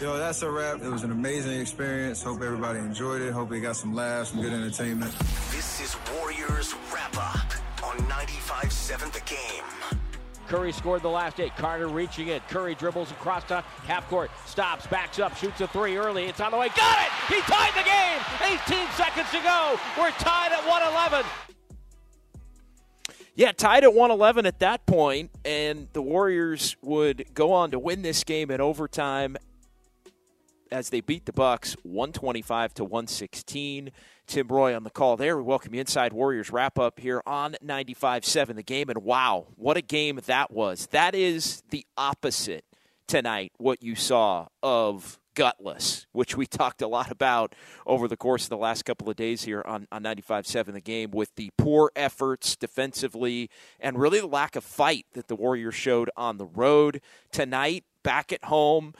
Yo, that's a wrap. It was an amazing experience. Hope everybody enjoyed it. Hope they got some laughs, some good entertainment. This is Warriors Wrap Up on 95.7 The Game. Curry scored the last eight. Carter reaching it. Curry dribbles across to half court. Stops, backs up, shoots a three early. It's on the way. Got it! He tied the game! 18 seconds to go. We're tied at 111. Yeah, tied at 111 at that point, and the Warriors would go on to win this game in overtime as they beat the Bucks 125 to 116. Tim Roye on the call there. We welcome you inside Warriors wrap up here on 95-7 the game. And wow, what a game that was. That is the opposite tonight, what you saw of gutless, which we talked a lot about over the course of the last couple of days here on, on 95.7 the game with the poor efforts defensively and really the lack of fight that the Warriors showed on the road. Tonight, back at home,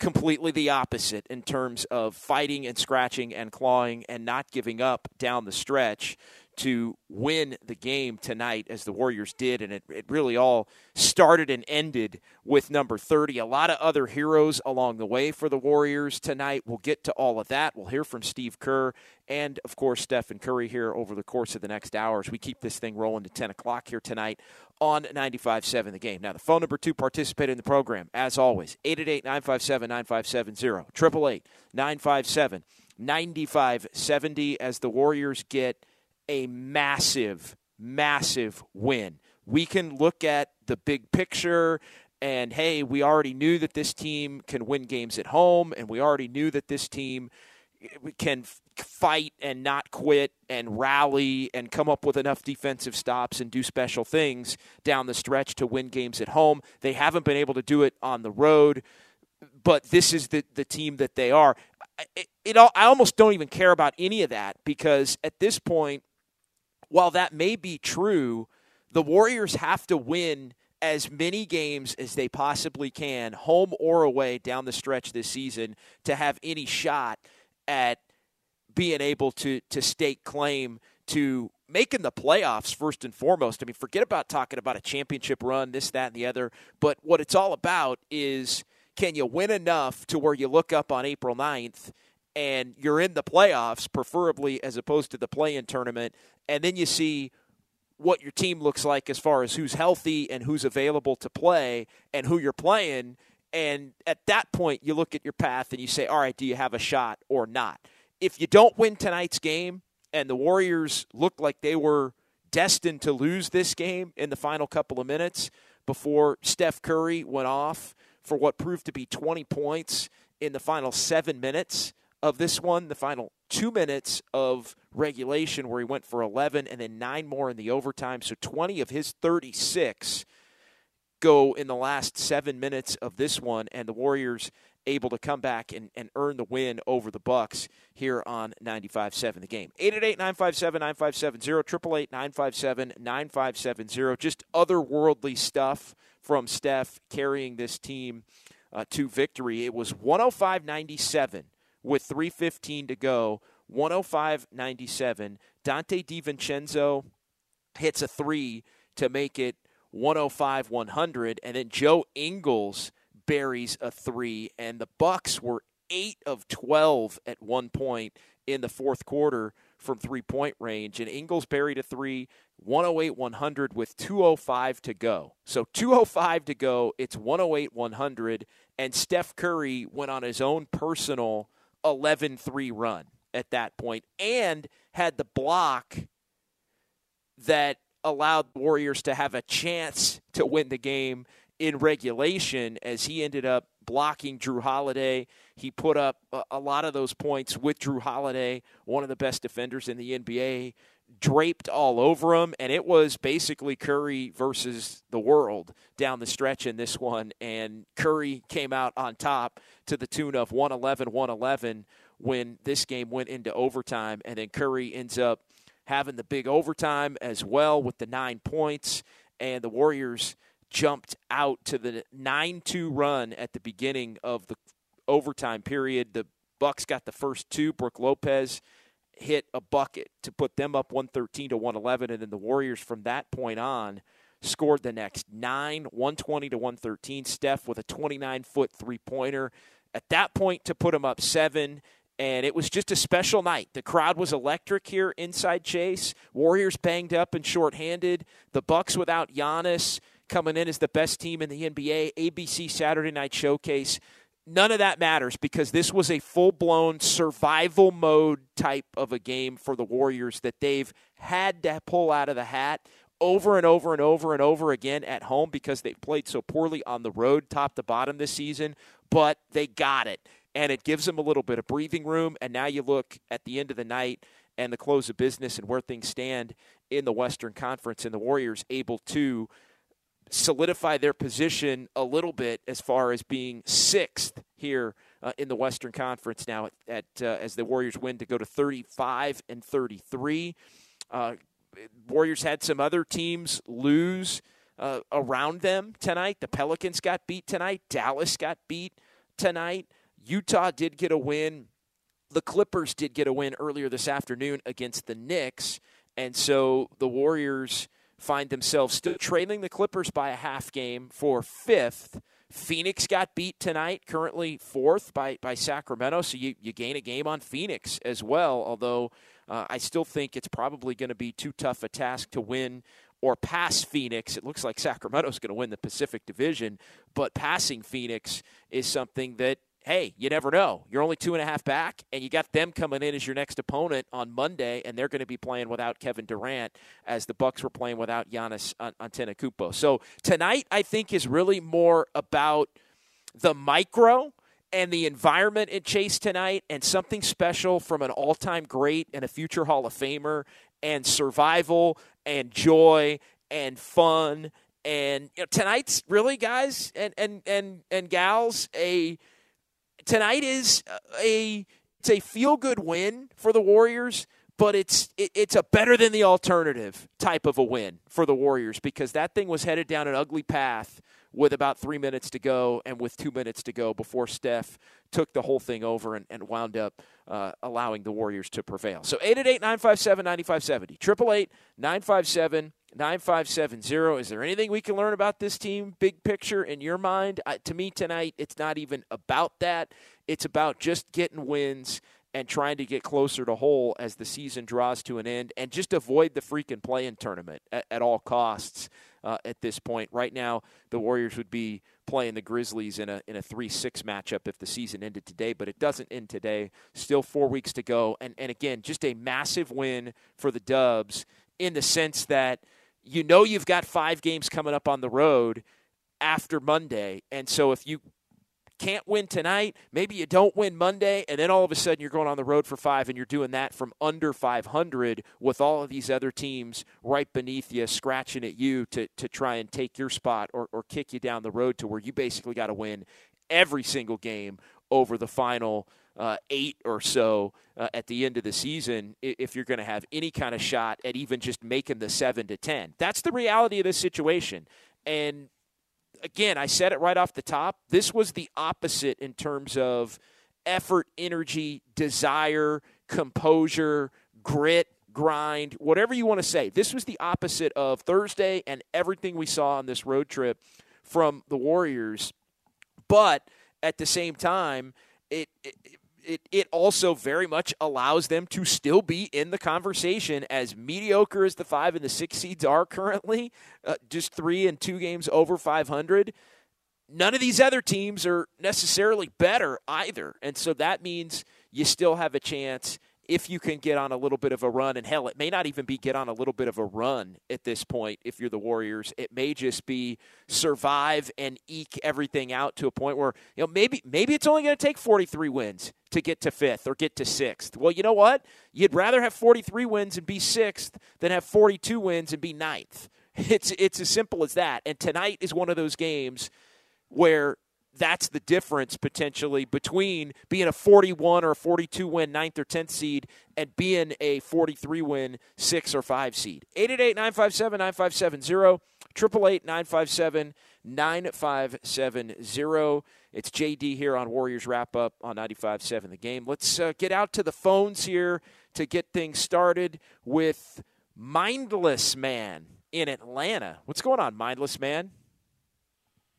completely the opposite in terms of fighting and scratching and clawing and not giving up down the stretch to win the game tonight as the Warriors did. And it, it really all started and ended with number 30. A lot of other heroes along the way for the Warriors tonight. We'll get to all of that. We'll hear from Steve Kerr and, of course, Stephen Curry here over the course of the next hours. We keep this thing rolling to 10 o'clock here tonight on 95.7 The Game. Now, the phone number to participate in the program, as always, 888-957-9570, 888-957 9570 as the Warriors get a massive, massive win. We can look at the big picture and, hey, we already knew that this team can win games at home, and we already knew that this team can fight and not quit and rally and come up with enough defensive stops and do special things down the stretch to win games at home. They haven't been able to do it on the road, but this is the, the team that they are. It, it, I almost don't even care about any of that because at this point, while that may be true, the Warriors have to win as many games as they possibly can, home or away, down the stretch this season to have any shot at being able to to stake claim to making the playoffs first and foremost. I mean, forget about talking about a championship run, this, that, and the other. But what it's all about is can you win enough to where you look up on April 9th and you're in the playoffs, preferably as opposed to the play in tournament, and then you see what your team looks like as far as who's healthy and who's available to play and who you're playing. And at that point, you look at your path and you say, all right, do you have a shot or not? If you don't win tonight's game and the Warriors look like they were destined to lose this game in the final couple of minutes before Steph Curry went off for what proved to be 20 points in the final seven minutes of this one, the final two minutes of regulation where he went for 11 and then nine more in the overtime. So 20 of his 36 go in the last seven minutes of this one, and the Warriors able to come back and, and earn the win over the Bucks here on 95-7 the game. 888-957-9570, 888-957-9570. Just otherworldly stuff from Steph carrying this team uh, to victory. It was 105-97 with 3.15 to go, 105 97. Donte DiVincenzo hits a three to make it 105 100. And then Joe Ingles buries a three. And the Bucks were 8 of 12 at one point in the fourth quarter from three point range. And Ingles buried a three. 108 100 with 205 to go. So 205 to go, it's 108 100 and Steph Curry went on his own personal 11-3 run at that point and had the block that allowed Warriors to have a chance to win the game in regulation as he ended up blocking Jrue Holiday. He put up a, lot of those points with Jrue Holiday, one of the best defenders in the NBA, draped all over him. And it was basically Curry versus the world down the stretch in this one. And Curry came out on top to the tune of 111 111 when this game went into overtime. And then Curry ends up having the big overtime as well with the nine points. And the Warriors jumped out to the 9-2 run at the beginning of the overtime period. The Bucks got the first two. Brook Lopez hit a bucket to put them up 113 to 111 and then the Warriors from that point on scored the next 9 120 to 113 Steph with a 29 foot three-pointer at that point to put them up 7 and it was just a special night. The crowd was electric here inside Chase. Warriors banged up and shorthanded. The Bucks without Giannis coming in as the best team in the NBA. ABC Saturday Night Showcase. None of that matters because this was a full blown survival mode type of a game for the Warriors that they've had to pull out of the hat over and over and over and over again at home because they played so poorly on the road, top to bottom this season, but they got it and it gives them a little bit of breathing room. And now you look at the end of the night and the close of business and where things stand in the Western Conference, and the Warriors able to solidify their position a little bit as far as being sixth here uh, in the Western Conference now at, at uh, as the Warriors win to go to 35 and 33. Uh, Warriors had some other teams lose uh, around them tonight. The Pelicans got beat tonight. Dallas got beat tonight. Utah did get a win. The Clippers did get a win earlier this afternoon against the Knicks. And so the Warriors find themselves still trailing the Clippers by a half game for fifth. Phoenix got beat tonight, currently fourth by, by Sacramento. So you, you gain a game on Phoenix as well, although uh, I still think it's probably going to be too tough a task to win or pass Phoenix. It looks like Sacramento's going to win the Pacific Division, but passing Phoenix is something that hey, you never know. You're only two and a half back, and you got them coming in as your next opponent on Monday, and they're going to be playing without Kevin Durant as the Bucks were playing without Giannis Antetokounmpo. So tonight, I think, is really more about the micro and the environment at Chase tonight, and something special from an all-time great and a future Hall of Famer, and survival and joy and fun. And you know, tonight's really, guys and and and and gals, a tonight is a it's a feel good win for the Warriors, but it's it, it's a better than the alternative type of a win for the Warriors because that thing was headed down an ugly path with about three minutes to go and with two minutes to go before Steph took the whole thing over and, and wound up uh, allowing the Warriors to prevail. So 888 957 9570. 888 957 9570. Is there anything we can learn about this team, big picture, in your mind? Uh, to me tonight, it's not even about that. It's about just getting wins and trying to get closer to whole as the season draws to an end and just avoid the freaking play-in tournament at, at all costs uh, at this point. Right now, the Warriors would be playing the Grizzlies in a in a three six matchup if the season ended today, but it doesn't end today. Still four weeks to go, and and again, just a massive win for the Dubs in the sense that you know you've got five games coming up on the road after Monday, and so if you can't win tonight, maybe you don't win Monday, and then all of a sudden you're going on the road for five and you're doing that from under 500 with all of these other teams right beneath you, scratching at you to, to try and take your spot or, or kick you down the road to where you basically got to win every single game over the final uh, eight or so uh, at the end of the season if you're going to have any kind of shot at even just making the seven to ten. That's the reality of this situation. And again, I said it right off the top. This was the opposite in terms of effort, energy, desire, composure, grit, grind, whatever you want to say. This was the opposite of Thursday and everything we saw on this road trip from the Warriors. But at the same time, it, it it, it also very much allows them to still be in the conversation as mediocre as the five and the six seeds are currently, uh, just three and two games over 500. None of these other teams are necessarily better either. And so that means you still have a chance if you can get on a little bit of a run, and hell, it may not even be get on a little bit of a run at this point if you're the Warriors. It may just be survive and eke everything out to a point where, you know, maybe maybe it's only going to take 43 wins to get to fifth or get to sixth. Well, you know what? You'd rather have 43 wins and be sixth than have 42 wins and be ninth. It's it's as simple as that. And tonight is one of those games where that's the difference potentially between being a 41 or a 42 win ninth or 10th seed and being a 43 win six or five seed. 888 957 9570, 888 957 9570. It's JD here on Warriors Wrap Up on 95.7 The Game. Let's uh, get out to the phones here to get things started with Mindless Man in Atlanta. What's going on, Mindless Man?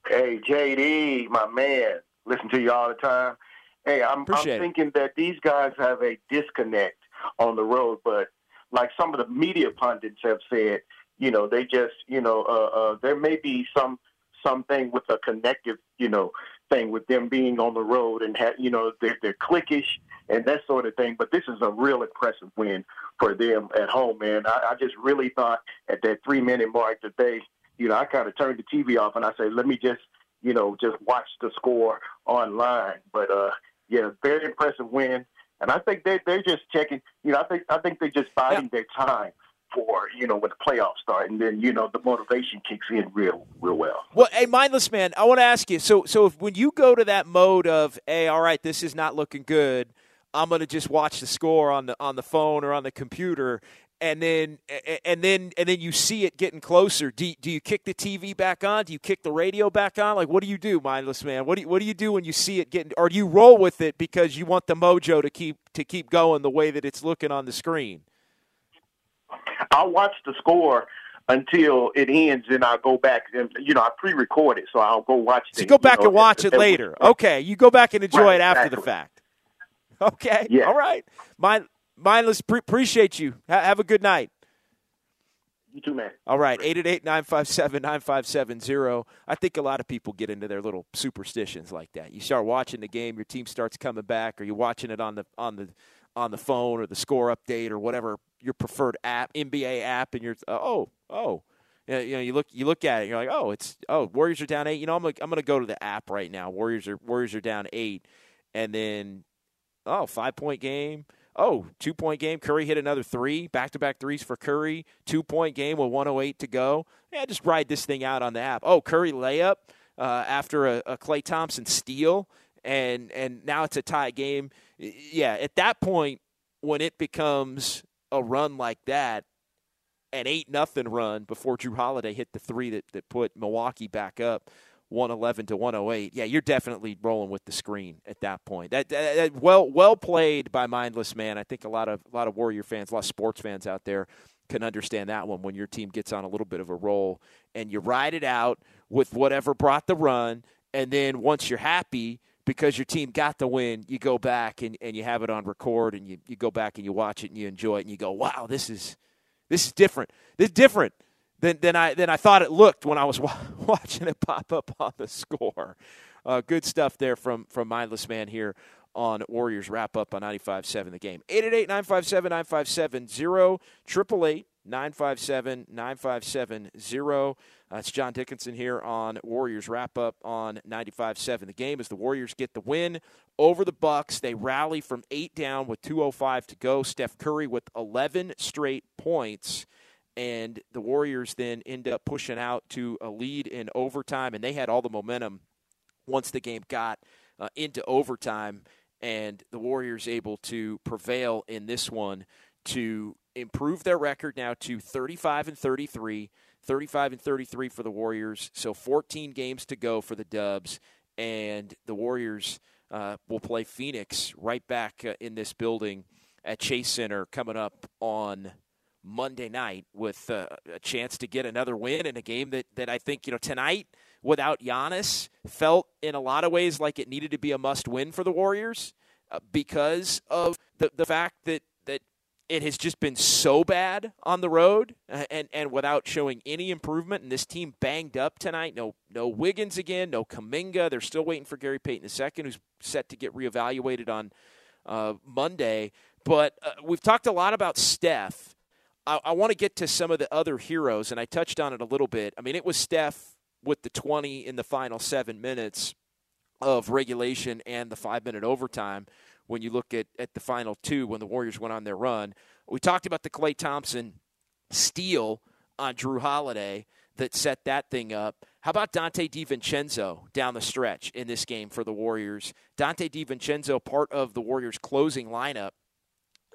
Hey, JD, my man, listen to you all the time. Hey, I'm, I'm thinking that these guys have a disconnect on the road, but like some of the media pundits have said, you know, they just, you know, uh, uh, there may be some something with a connective, you know, thing with them being on the road and have, you know, they're, they're cliquish and that sort of thing. But this is a real impressive win for them at home, man. I, I just really thought at that three minute mark that they you know, I kind of turned the TV off and I say, let me just, you know, just watch the score online. But uh, yeah, very impressive win, and I think they they're just checking. You know, I think I think they're just biding yeah. their time for you know when the playoffs start, and then you know the motivation kicks in real real well. Well, hey, mindless man, I want to ask you. So so if when you go to that mode of, hey, all right, this is not looking good. I'm going to just watch the score on the on the phone or on the computer and then and then and then you see it getting closer. Do you, do you kick the TV back on? Do you kick the radio back on? Like what do you do, mindless man? What do you, what do you do when you see it getting? Or do you roll with it because you want the mojo to keep to keep going the way that it's looking on the screen? I'll watch the score until it ends, and I'll go back and you know I pre-record it, so I'll go watch it. So go back you know, and watch it later. Okay, you go back and enjoy right, it after exactly. the fact. Okay, yeah. all right. Mind Mindless, pre- appreciate you. Ha- have a good night. You too, man. All right, 888-957-9570. I think a lot of people get into their little superstitions like that. You start watching the game, your team starts coming back, or you're watching it on the on the on the phone or the score update or whatever your preferred app, NBA app, and you're uh, oh oh, you know you look you look at it, you're like oh it's oh Warriors are down eight. You know I'm like, I'm gonna go to the app right now. Warriors are Warriors are down eight, and then oh five point game oh, two point game. Curry hit another three, back to back threes for Curry. Two point game with 108 to go. Yeah, just ride this thing out on the app. Oh, Curry layup uh, after a, a Klay Thompson steal, and and now it's a tie game. Yeah, at that point when it becomes a run like that, an eight nothing run before Jrue Holiday hit the three that, that put Milwaukee back up. 111 to 108. Yeah, you're definitely rolling with the screen at that point. That, that, that, well well played by mindless man. I think a lot of a lot of Warrior fans, a lot of sports fans out there can understand that one when your team gets on a little bit of a roll and you ride it out with whatever brought the run and then once you're happy because your team got the win, you go back and, and you have it on record and you, you go back and you watch it and you enjoy it and you go, Wow, this is this is different. This is different than, than, I, than I thought it looked when I was watching it pop up on the score. Uh, good stuff there from, from Mindless Man here on Warriors Wrap Up on 95.7 the game. 888 957 9570 888 957 9570. It's John Dickinson here on Warriors Wrap Up on 95.7 the game as the Warriors get the win over the Bucks. They rally from 8 down with 205 to go. Steph Curry with 11 straight points and the Warriors then end up pushing out to a lead in overtime, and they had all the momentum once the game got uh, into overtime, and the Warriors able to prevail in this one to improve their record now to 35 and 33, 35 and 33 for the Warriors. So 14 games to go for the Dubs, and the Warriors uh, will play Phoenix right back uh, in this building at Chase Center coming up on Monday night with uh, a chance to get another win in a game that, that I think, you know, tonight without Giannis felt in a lot of ways like it needed to be a must win for the Warriors. uh, because of the, the fact that, that it has just been so bad on the road uh, and, and without showing any improvement. And this team banged up tonight. No no Wiggins again, no Kuminga. They're still waiting for Gary Payton II, who's set to get reevaluated on uh, Monday. But we've talked a lot about Steph. I, I want to get to some of the other heroes, and I touched on it a little bit. I mean, it was Steph with the 20 in the final seven minutes of regulation and the five minute overtime when you look at, at the final two when the Warriors went on their run. We talked about the Klay Thompson steal on Jrue Holiday that set that thing up. How about Donte DiVincenzo down the stretch in this game for the Warriors? Donte DiVincenzo, part of the Warriors' closing lineup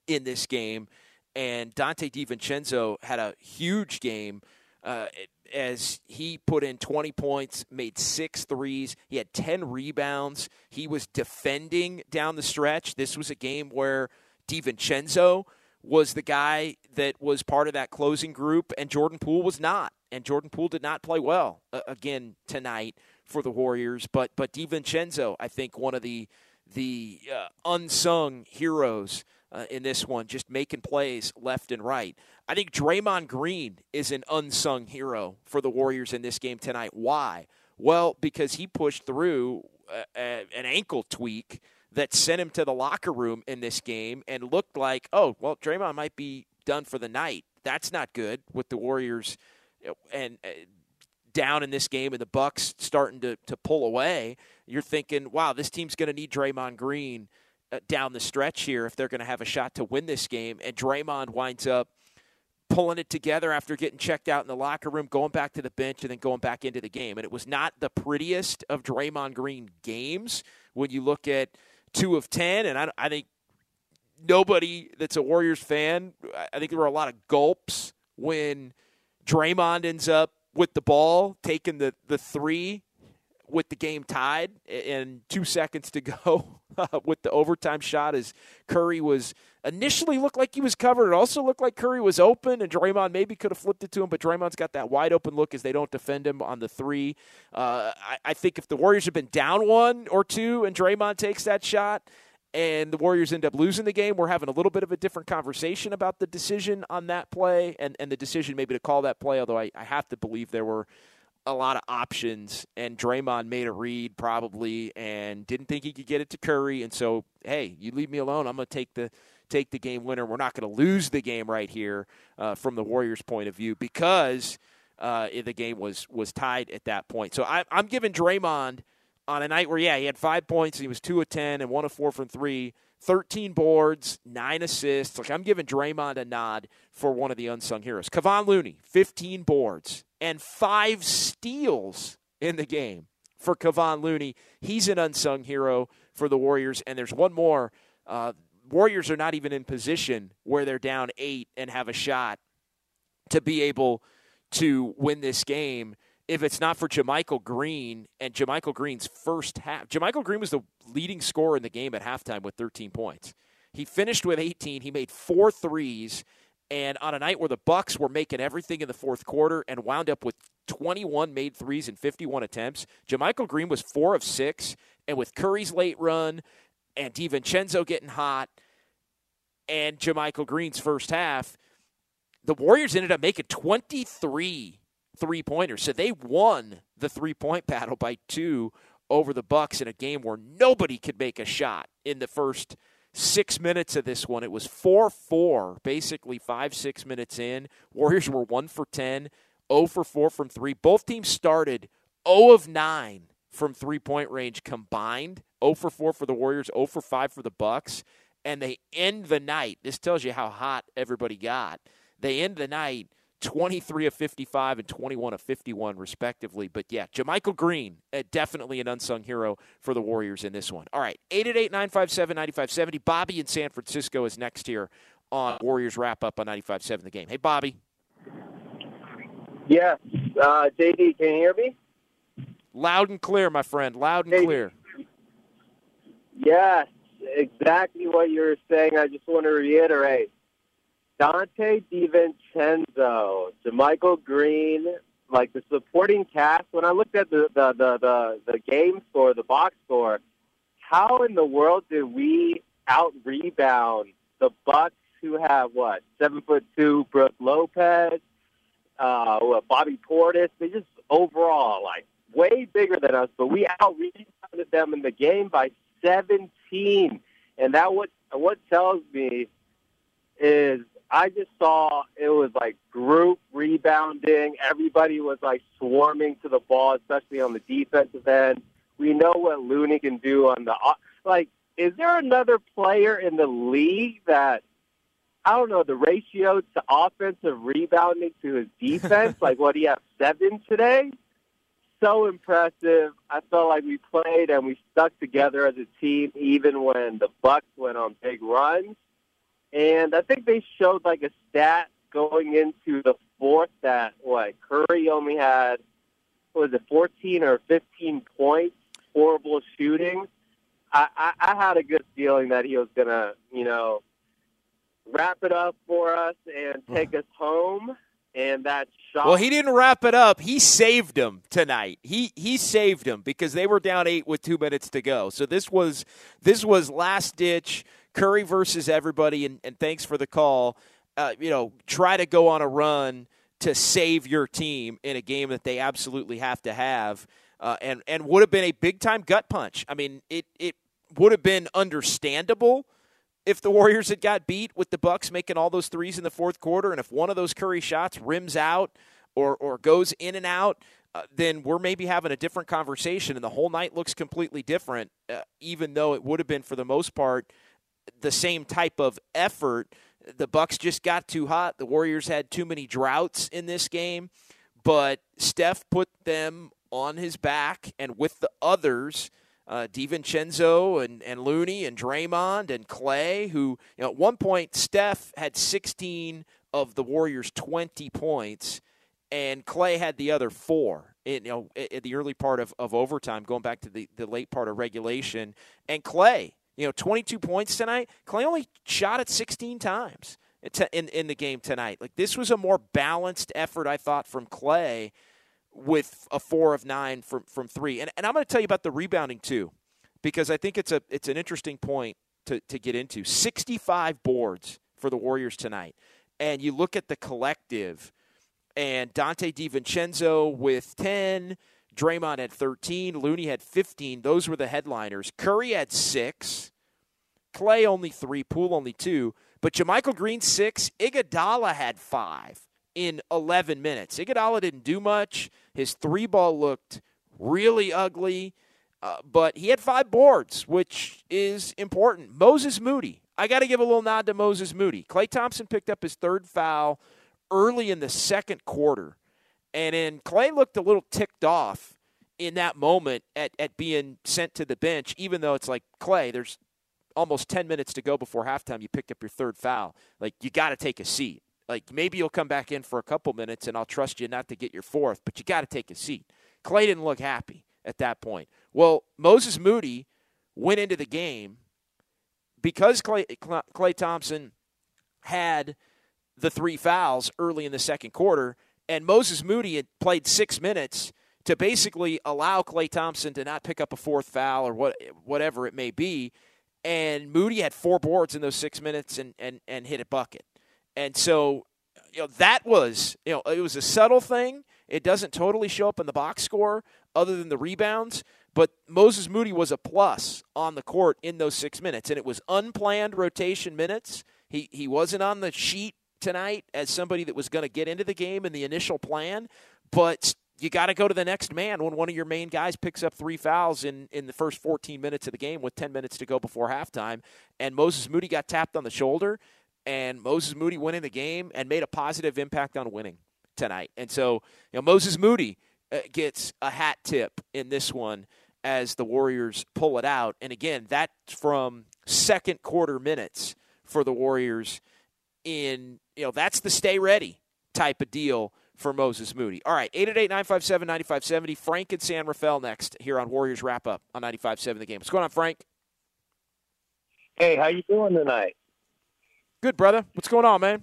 in this game, and Donte DiVincenzo had a huge game. Uh, as he put in 20 points, made six threes. He had 10 rebounds. He was defending down the stretch. This was a game where DiVincenzo was the guy that was part of that closing group, and Jordan Poole was not. And Jordan Poole did not play well uh, again tonight for the Warriors. But but DiVincenzo, I think one of the the uh, unsung heroes uh, in this one, just making plays left and right. I think Draymond Green is an unsung hero for the Warriors in this game tonight. Why? Well, because he pushed through a, a, an ankle tweak that sent him to the locker room in this game and looked like, oh, well, Draymond might be done for the night. That's not good with the Warriors and uh, down in this game and the Bucks starting to, to pull away. You're thinking, wow, this team's going to need Draymond Green – Uh, down the stretch here if they're going to have a shot to win this game. And Draymond winds up pulling it together after getting checked out in the locker room, going back to the bench, and then going back into the game. And it was not the prettiest of Draymond Green games when you look at two of 10. And I, I think nobody that's a Warriors fan, I think there were a lot of gulps when Draymond ends up with the ball, taking the, the three with the game tied and two seconds to go with the overtime shot as Curry was initially looked like he was covered. It also looked like Curry was open and Draymond maybe could have flipped it to him, but Draymond's got that wide open look as they don't defend him on the three. Uh, I, I think if the Warriors had been down one or two and Draymond takes that shot, and the Warriors end up losing the game, we're having a little bit of a different conversation about the decision on that play and, and the decision maybe to call that play, although I, I have to believe there were a lot of options, and Draymond made a read probably and didn't think he could get it to Curry, and so hey, you leave me alone. I'm going to take the take the game winner. We're not going to lose the game right here uh, from the Warriors' point of view because uh, the game was was tied at that point. So I, I'm giving Draymond on a night where yeah he had five points, and he was two of ten and one of four from three. 13 boards, nine assists. Like I'm giving Draymond a nod for one of the unsung heroes. Kevon Looney, 15 boards and five steals in the game for Kevon Looney. He's an unsung hero for the Warriors. And there's one more. Uh, Warriors are not even in position where they're down eight and have a shot to be able to win this game if it's not for JaMychal Green and JaMychal Green's first half. JaMychal Green was the leading scorer in the game at halftime with 13 points. He finished with 18. He made four threes, and on a night where the Bucks were making everything in the fourth quarter and wound up with 21 made threes and 51 attempts, JaMychal Green was four of six, and with Curry's late run and DiVincenzo getting hot and JaMychal Green's first half, the Warriors ended up making 23 three pointers. So they won the three point battle by two over the Bucks in a game where nobody could make a shot in the first six minutes of this one. It was 4 4, basically five, six minutes in. Warriors were 1 for 10, 0 for 4 from three. Both teams started 0 of 9 from three point range combined 0 for 4 for the Warriors, 0 for 5 for the Bucks. And they end the night. This tells you how hot everybody got. They end the night 23 of 55 and 21 of 51, respectively. But yeah, JaMychal Green, uh, definitely an unsung hero for the Warriors in this one. All right, 888 957 9570. Bobby in San Francisco is next here on Warriors wrap up on 95.7 the game. Hey, Bobby. Yes. Uh, JD, can you hear me? Loud and clear, my friend. Loud and JD. clear. Yes, exactly what you were saying. I just want to reiterate. Donte DiVincenzo, Michael Green, like the supporting cast. When I looked at the the the the, the game score, the box score, how in the world did we out rebound the Bucks, who have what seven foot two Brook Lopez, uh, Bobby Portis? They just overall like way bigger than us, but we out rebounded them in the game by 17. And that what what tells me is I just saw it was like group rebounding. Everybody was like swarming to the ball, especially on the defensive end. We know what Looney can do on the like. Is there another player in the league that I don't know the ratio to offensive rebounding to his defense? like what he have seven today? So impressive. I felt like we played and we stuck together as a team, even when the Bucks went on big runs. And I think they showed like a stat going into the fourth that what Curry only had was it 14 or 15 points, horrible shooting. I, I, I had a good feeling that he was gonna, you know, wrap it up for us and hmm. take us home. And that shot. Well, he didn't wrap it up. He saved them tonight. He he saved them because they were down eight with two minutes to go. So this was this was last ditch Curry versus everybody, and, and thanks for the call. Uh, you know, try to go on a run to save your team in a game that they absolutely have to have, uh, and and would have been a big time gut punch. I mean, it it would have been understandable if the Warriors had got beat with the Bucks making all those threes in the fourth quarter, and if one of those Curry shots rims out or or goes in and out. Uh, then we're maybe having a different conversation, and the whole night looks completely different. Uh, even though it would have been, for the most part, the same type of effort. The Bucks just got too hot. The Warriors had too many droughts in this game, but Steph put them on his back, and with the others, uh, DiVincenzo and, and Looney and Draymond and Klay, who you know, at one point Steph had 16 of the Warriors' 20 points, and Klay had the other four. In, you know, at the early part of, of overtime, going back to the, the late part of regulation, and Klay you know, 22 points tonight. Klay only shot it 16 times in, in the game tonight. Like, this was a more balanced effort, I thought, from Klay with a four of nine from, from three. And, and I'm going to tell you about the rebounding, too, because I think it's, a, it's an interesting point to, to get into. 65 boards for the Warriors tonight. And you look at the collective, and Donte DiVincenzo with 10, Draymond had 13. Looney had 15. Those were the headliners. Curry had six. Klay only three. Poole only two. But JaMychal Green, six. Iguodala had five in 11 minutes. Iguodala didn't do much. His three ball looked really ugly. Uh, but he had five boards, which is important. Moses Moody. I got to give a little nod to Moses Moody. Klay Thompson picked up his third foul early in the second quarter. And then Klay looked a little ticked off in that moment at, at being sent to the bench, even though it's like, Klay, there's almost 10 minutes to go before halftime. You picked up your third foul. Like, you got to take a seat. Like, maybe you'll come back in for a couple minutes and I'll trust you not to get your fourth, but you got to take a seat. Klay didn't look happy at that point. Well, Moses Moody went into the game because Clay, Klay Thompson had the three fouls early in the second quarter and Moses Moody had played six minutes to basically allow Klay Thompson to not pick up a fourth foul or what, whatever it may be. And Moody had four boards in those six minutes and, and, and hit a bucket. And so, you know, that was, you know, it was a subtle thing. It doesn't totally show up in the box score other than the rebounds. But Moses Moody was a plus on the court in those six minutes. And it was unplanned rotation minutes. He, he wasn't on the sheet tonight as somebody that was going to get into the game in the initial plan, but you got to go to the next man when one of your main guys picks up three fouls in, in the first 14 minutes of the game with 10 minutes to go before halftime. And Moses Moody got tapped on the shoulder, and Moses Moody went in the game and made a positive impact on winning tonight. And so, you know, Moses Moody uh, gets a hat tip in this one as the Warriors pull it out. And again, that's from second quarter minutes for the Warriors in you know, that's the stay ready type of deal for Moses Moody. All right, 888 957 9570. Frank and San Rafael next here on Warriors Wrap Up on 95.7 The Game. What's going on, Frank? Hey, how you doing tonight? Good, brother. What's going on, man?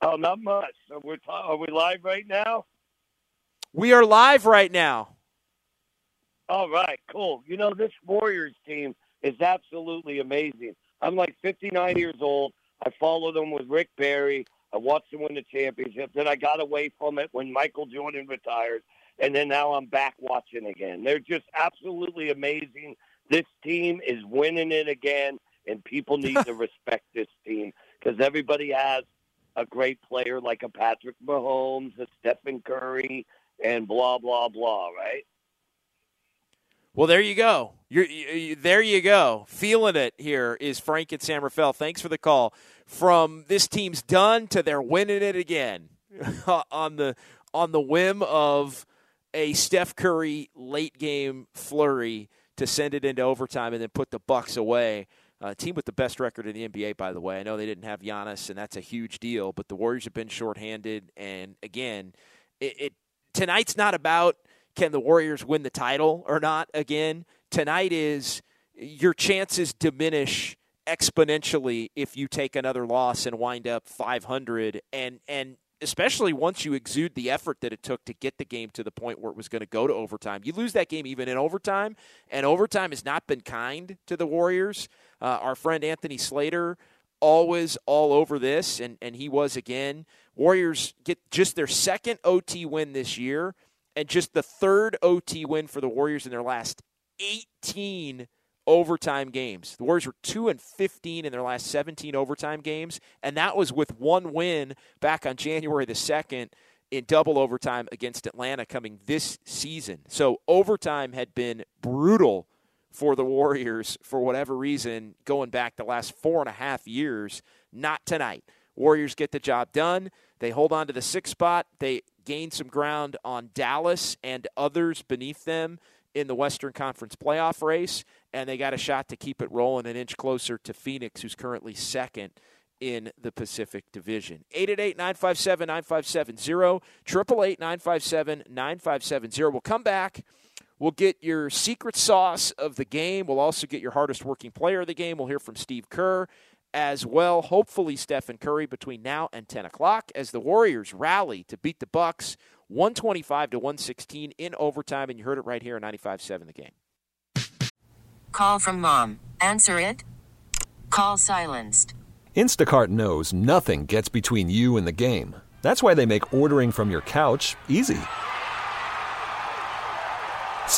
Oh, not much. Are we, are we live right now? We are live right now. All right, cool. You know, this Warriors team is absolutely amazing. I'm like 59 years old. I followed them with Rick Barry. I watched them win the championship. Then I got away from it when Michael Jordan retired. And then now I'm back watching again. They're just absolutely amazing. This team is winning it again, and people need to respect this team because everybody has a great player like a Patrick Mahomes, a Stephen Curry, and blah, blah, blah, right? Well, there you go. You're, you, there you go. Feeling it here is Frank and San Rafael. Thanks for the call. From this team's done to they're winning it again on the on the whim of a Steph Curry late game flurry to send it into overtime and then put the Bucks away. Uh, team with the best record in the NBA, by the way. I know they didn't have Giannis, and that's a huge deal. But the Warriors have been shorthanded, and again, it, it tonight's not about can the Warriors win the title or not again. Tonight is your chances diminish exponentially if you take another loss and wind up 500 and and especially once you exude the effort that it took to get the game to the point where it was going to go to overtime. You lose that game even in overtime, and overtime has not been kind to the Warriors. Uh, our friend Anthony Slater always all over this, and, and he was again. Warriors get just their second OT win this year and just the third OT win for the Warriors in their last 18 overtime games. The Warriors were 2 and 15 in their last 17 overtime games, and that was with one win back on January the 2nd in double overtime against Atlanta coming this season. So overtime had been brutal for the Warriors for whatever reason going back the last four and a half years. Not tonight. Warriors get the job done. They hold on to the sixth spot. They gain some ground on Dallas and others beneath them in the Western Conference playoff race, and they got a shot to keep it rolling an inch closer to Phoenix, who's currently second in the Pacific Division. 888 957 9570, 888 957 9570. We'll come back. We'll get your secret sauce of the game. We'll also get your hardest working player of the game. We'll hear from Steve Kerr as well. Hopefully, Stephen Curry between now and 10 o'clock as the Warriors rally to beat the Bucks 125 to 116 in overtime. And you heard it right here on 95.7 The Game. Call from mom. Answer it. Call silenced. Instacart knows nothing gets between you and the game. That's why they make ordering from your couch easy.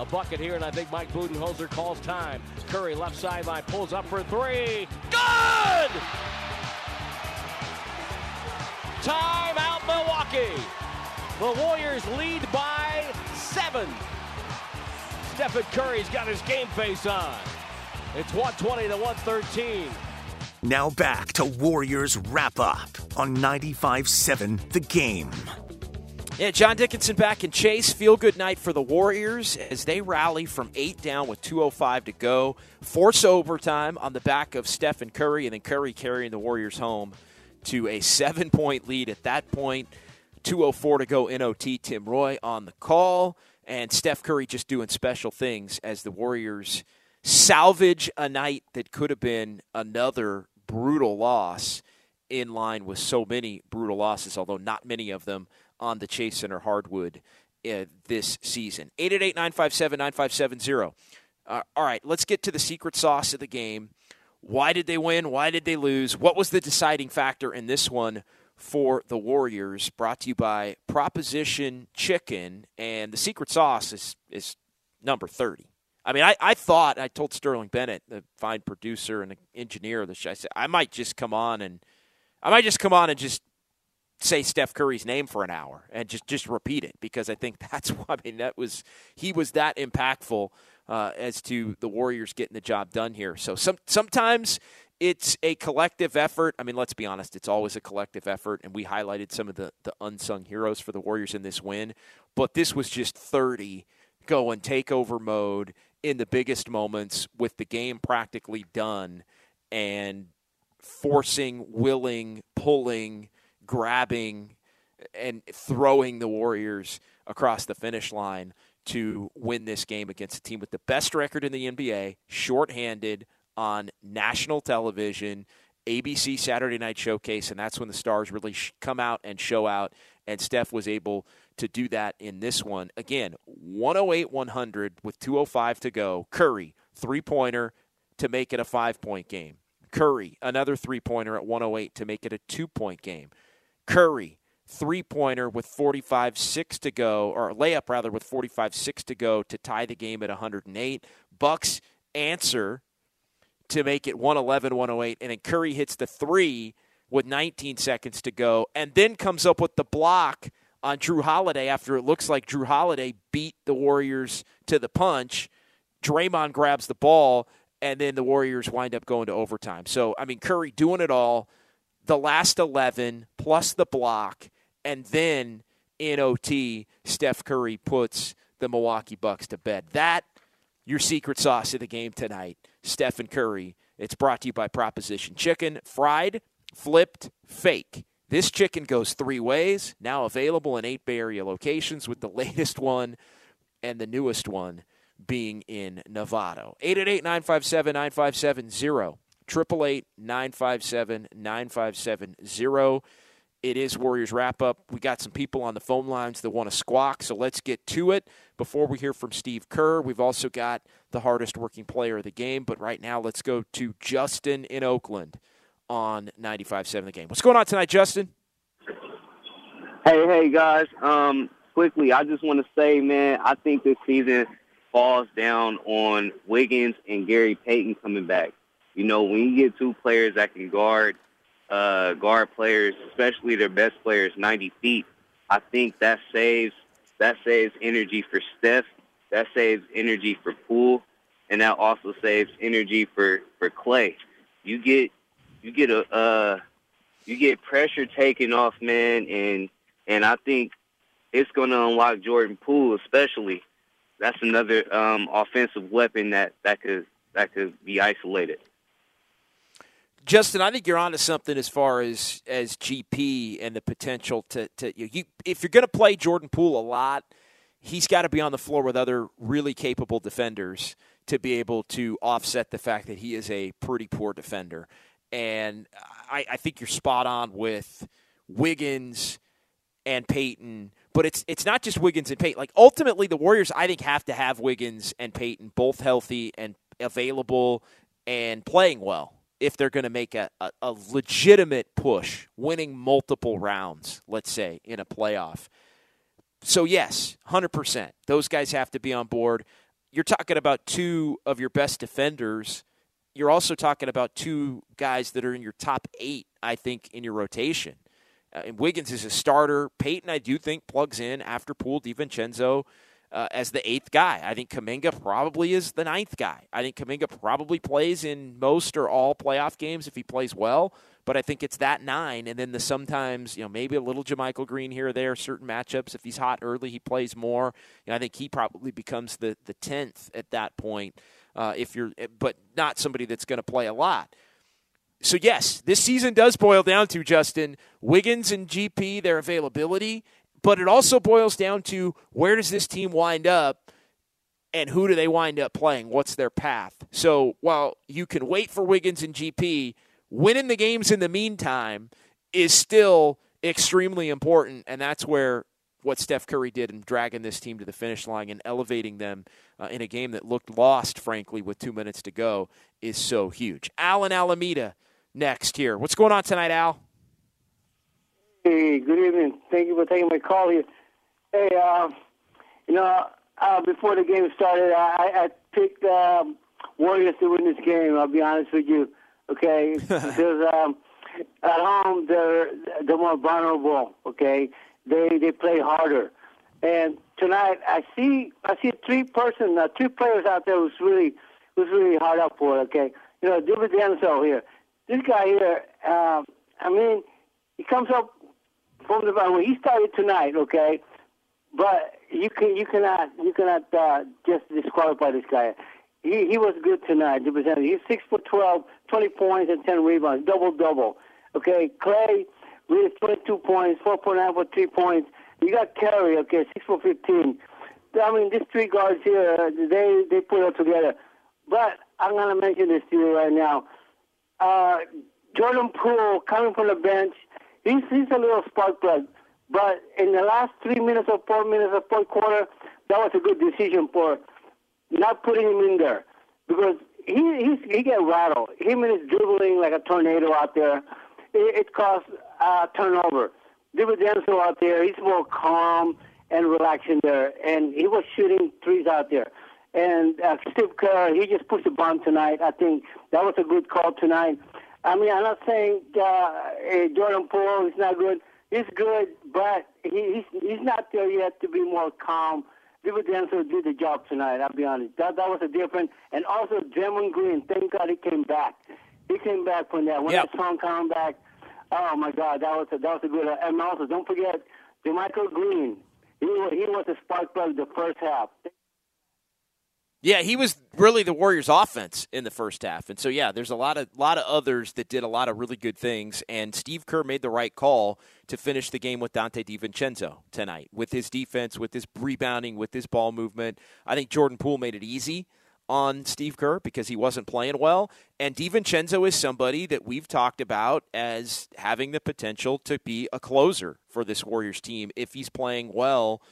A bucket here, and I think Mike Budenholzer calls time. Curry left sideline pulls up for three. Good! Time out Milwaukee. The Warriors lead by seven. Stephen Curry's got his game face on. It's 120 to 113. Now back to Warriors wrap up on 95 7, The Game. Yeah, John Dickinson back in Chase. Feel good night for the Warriors as they rally from eight down with 2.05 to go. Force overtime on the back of Stephen Curry, and then Curry carrying the Warriors home to a seven point lead at that point. 2.04 to go in OT. Tim Roye on the call, and Steph Curry just doing special things as the Warriors salvage a night that could have been another brutal loss in line with so many brutal losses, although not many of them on the Chase Center hardwood uh, this season. 888 957 9570. Uh, all right, let's get to the secret sauce of the game. Why did they win? Why did they lose? What was the deciding factor in this one for the Warriors? Brought to you by Proposition Chicken. And the secret sauce is, is number 30. I mean, I, I thought, I told Sterling Bennett, the fine producer and engineer of the show, I said, I might just come on and I might just come on and just say Steph Curry's name for an hour and just just repeat it because I think that's why I mean that was he was that impactful uh, as to the Warriors getting the job done here. So some sometimes it's a collective effort. I mean, let's be honest, it's always a collective effort, and we highlighted some of the the unsung heroes for the Warriors in this win. But this was just thirty going takeover mode in the biggest moments with the game practically done and forcing, willing, pulling grabbing and throwing the Warriors across the finish line to win this game against a team with the best record in the NBA, shorthanded on national television, ABC Saturday Night Showcase, and that's when the stars really come out and show out. And Steph was able to do that in this one. Again, 108 100 with 205 to go. Curry, three pointer to make it a five point game. Curry, another three pointer at 108 to make it a two point game. Curry, three pointer with 45 6 to go, or layup rather with 45 6 to go to tie the game at 108. Bucks answer to make it 111 108. And then Curry hits the three with 19 seconds to go, and then comes up with the block on Jrue Holiday after it looks like Jrue Holiday beat the Warriors to the punch. Draymond grabs the ball, and then the Warriors wind up going to overtime. So, I mean, Curry doing it all the last 11 plus the block, and then in OT, Steph Curry puts the Milwaukee Bucks to bed. That, your secret sauce of the game tonight, Stephen Curry. It's brought to you by Proposition Chicken, fried, flipped, fake. This chicken goes three ways, now available in eight Bay Area locations, with the latest one and the newest one being in Novato. 888 957 9570. 888 957 9570. It is Warriors wrap up. We got some people on the phone lines that want to squawk, so let's get to it. Before we hear from Steve Kerr, we've also got the hardest working player of the game. But right now, let's go to Justin in Oakland on 95.7 the game. What's going on tonight, Justin? Hey, hey, guys. Um, quickly, I just want to say, man, I think this season falls down on Wiggins and Gary Payton coming back. You know, when you get two players that can guard uh, guard players, especially their best players, 90 feet, I think that saves that saves energy for Steph. That saves energy for Poole, and that also saves energy for for Klay. You get you get a uh, you get pressure taken off, man, and and I think it's going to unlock Jordan Poole, especially. That's another um, offensive weapon that that could that could be isolated. Justin, I think you're onto something as far as as GP and the potential to to you, you if you're going to play Jordan Poole a lot, he's got to be on the floor with other really capable defenders to be able to offset the fact that he is a pretty poor defender. And I, I think you're spot on with Wiggins and Payton, but it's it's not just Wiggins and Payton. Like ultimately, the Warriors I think have to have Wiggins and Payton both healthy and available and playing well if they're going to make a, a, a, legitimate push, winning multiple rounds, let's say, in a playoff. So, yes, 100%. Those guys have to be on board. You're talking about two of your best defenders. You're also talking about two guys that are in your top eight, I think, in your rotation. Uh, and Wiggins is a starter. Payton, I do think, plugs in after Poole, DiVincenzo uh, as the eighth guy. I think Kuminga probably is the ninth guy. I think Kuminga probably plays in most or all playoff games if he plays well. But I think it's that nine, and then the sometimes you know maybe a little JaMychal Green here or there. Certain matchups, if he's hot early, he plays more. You know, I think he probably becomes the the tenth at that point. Uh, if you're, but not somebody that's going to play a lot. So yes, this season does boil down to Justin Wiggins and GP their availability but it also boils down to where does this team wind up and who do they wind up playing? What's their path? So while you can wait for Wiggins and GP, winning the games in the meantime is still extremely important, and that's where what Steph Curry did in dragging this team to the finish line and elevating them uh, in a game that looked lost, frankly, with two minutes to go is so huge. Alan Alameda next here. What's going on tonight, Al? Hey, good evening. Thank you for taking my call here. Hey, uh, you know, uh, before the game started, I, I picked um, Warriors to win this game. I'll be honest with you, okay? because um, at home they're they're more vulnerable. Okay, they they play harder. And tonight I see I see three person uh, three players out there who's really who's really hard up for it. Okay, you know David Denzel here. This guy here, um, I mean, he comes up from the when he started tonight. Okay, but you can you cannot you cannot uh, just disqualify this guy. He he was good tonight. He's six foot twelve, 20 points and ten rebounds, double double. Okay, Klay with 22 points, 4.9 for three points. You got Curry, okay, 6 for 15. I mean, these three guards here, they, they put it all together. But I'm to mention this to you right now. Uh, Jordan Poole coming from the bench, he's, he's a little spark plug. But in the last three minutes or four minutes of fourth quarter, that was a good decision for not putting him in there because he he's, he get rattled. Him and his dribbling like a tornado out there it, it caused uh, turnover. Denzel out there, he's more calm and relaxing there, and he was shooting threes out there. And uh, Steve Kerr, he just pushed the bomb tonight. I think that was a good call tonight. I mean, I'm not saying uh, Jordan Poole is not good. He's good, but he, he's he's not there yet to be more calm. Denzel did the job tonight. I'll be honest. That that was a different. And also, Draymond Green. Thank God he came back. He came back from that. When yep. that song came back, oh my God, that was a, that was a good. And also, don't forget, JaMychal Green. He was, he was a spark plug the first half. Yeah, he was really the Warriors' offense in the first half, and so yeah, there's a lot of lot of others that did a lot of really good things, and Steve Kerr made the right call to finish the game with Donte DiVincenzo tonight with his defense, with his rebounding, with his ball movement. I think Jordan Poole made it easy on Steve Kerr because he wasn't playing well. And DiVincenzo is somebody that we've talked about as having the potential to be a closer for this Warriors team if he's playing well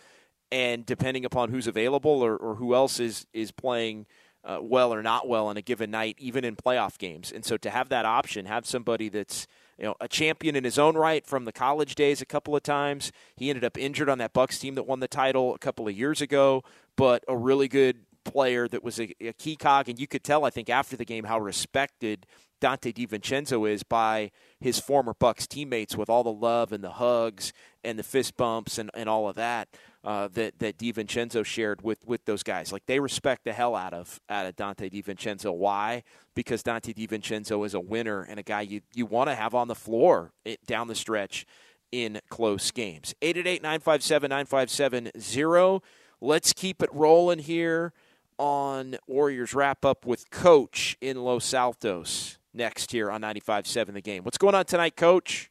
and depending upon who's available or, or who else is, is playing uh, well or not well on a given night, even in playoff games. And so to have that option, have somebody that's you know a champion in his own right from the college days a couple of times. He ended up injured on that Bucks team that won the title a couple of years ago, but a really good player that was a, a, key cog, and you could tell, I think, after the game how respected Donte DiVincenzo is by his former Bucks teammates with all the love and the hugs and the fist bumps and, and all of that uh, that that DiVincenzo shared with, with those guys. Like they respect the hell out of out of Donte DiVincenzo. Why? Because Donte DiVincenzo is a winner and a guy you you want to have on the floor it, down the stretch in close games. 888 957 9570. Let's keep it rolling here on Warriors wrap up with Coach in Los Altos next here on 95.7 The Game. What's going on tonight, Coach?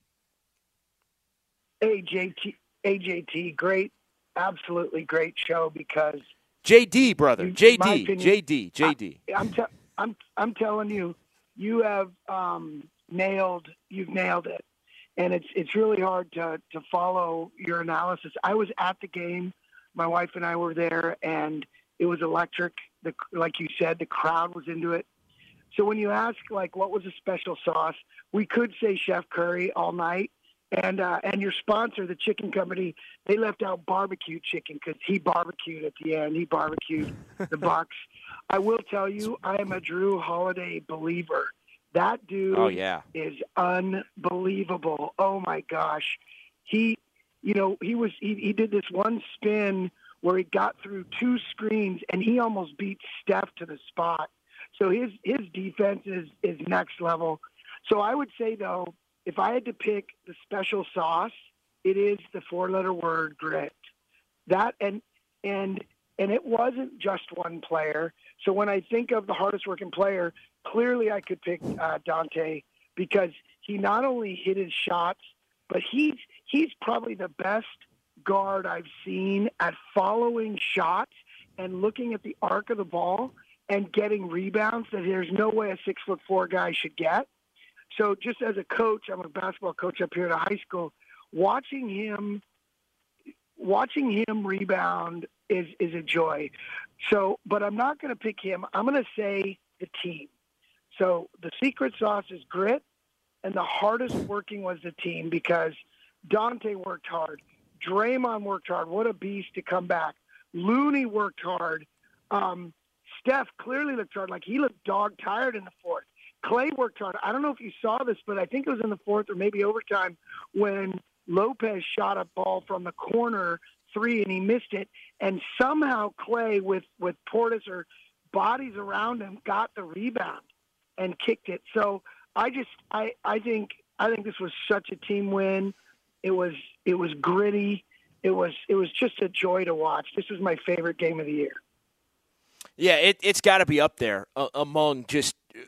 Hey, JT, AJT, great, absolutely great show because JD, brother, JD, opinion, JD, JD. I, am te- I'm I'm telling you, you have um, nailed you've nailed it, and it's it's really hard to to follow your analysis. I was at the game, my wife and I were there, and it was electric. The, like you said, the crowd was into it. So when you ask like what was a special sauce, we could say Chef Curry all night, and uh, and your sponsor, the chicken company, they left out barbecue chicken because he barbecued at the end. He barbecued the Bucks. I will tell you, I am a Jrue Holiday believer. That dude oh, yeah. is unbelievable. Oh my gosh, he, you know, he was he, he did this one spin where he got through two screens and he almost beat Steph to the spot. So his his defense is is next level. So I would say though, if I had to pick the special sauce, it is the four letter word grit. That and and and it wasn't just one player. So when I think of the hardest working player, clearly I could pick uh, Donte because he not only hit his shots, but he's he's probably the best guard I've seen at following shots and looking at the arc of the ball and getting rebounds that there's no way a six foot four guy should get. So just as a coach, I'm a basketball coach up here at a high school. Watching him, watching him rebound is is a joy. So, but I'm not going to pick him. I'm going to say the team. So the secret sauce is grit, and the hardest working was the team because Donte worked hard. Draymond worked hard. What a beast to come back. Looney worked hard. Um, Steph clearly looked hard. Like he looked dog tired in the fourth. Klay worked hard. I don't know if you saw this, but I think it was in the fourth or maybe overtime when Lopez shot a ball from the corner three and he missed it. And somehow Klay with, with Portis or bodies around him got the rebound and kicked it. So I just I, I think I think this was such a team win. It was it was gritty. It was it was just a joy to watch. This was my favorite game of the year. Yeah, it, has got to be up there uh, among just uh,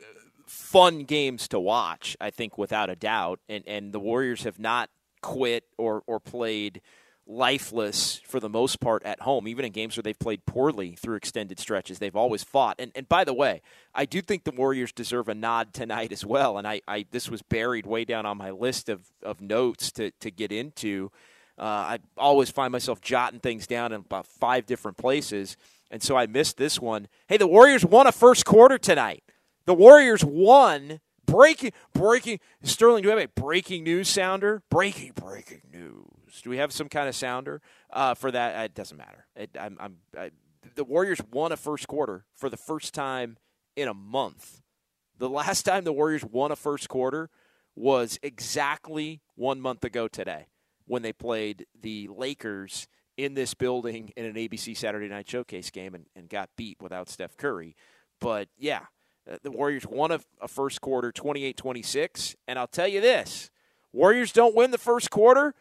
fun games to watch. I think without a doubt, and and the Warriors have not quit or or played lifeless for the most part at home, even in games where they've played poorly through extended stretches. They've always fought. And and by the way, I do think the Warriors deserve a nod tonight as well. And I, I this was buried way down on my list of, of notes to, to get into. Uh, I always find myself jotting things down in about five different places. And so I missed this one. Hey, the Warriors won a first quarter tonight. The Warriors won breaking breaking Sterling, do we have a breaking news sounder? Breaking breaking news. Do we have some kind of sounder uh, for that? Uh, it doesn't matter. It, I'm, I'm, I, the Warriors won a first quarter for the first time in a month. The last time the Warriors won a first quarter was exactly one month ago today when they played the Lakers in this building in an ABC Saturday Night Showcase game and, and got beat without Steph Curry. But yeah, the Warriors won a, a first quarter 28 26. And I'll tell you this Warriors don't win the first quarter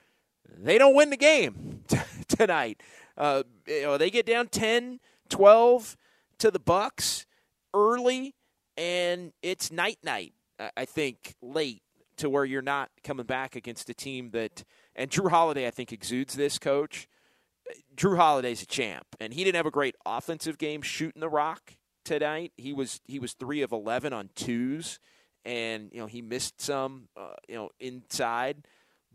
they don't win the game t- tonight. Uh, you know, they get down 10, 12 to the Bucks early, and it's night night. I think late to where you're not coming back against a team that. And Jrue Holiday, I think, exudes this. Coach Jrue Holiday's a champ, and he didn't have a great offensive game shooting the rock tonight. He was he was three of eleven on twos, and you know he missed some, uh, you know, inside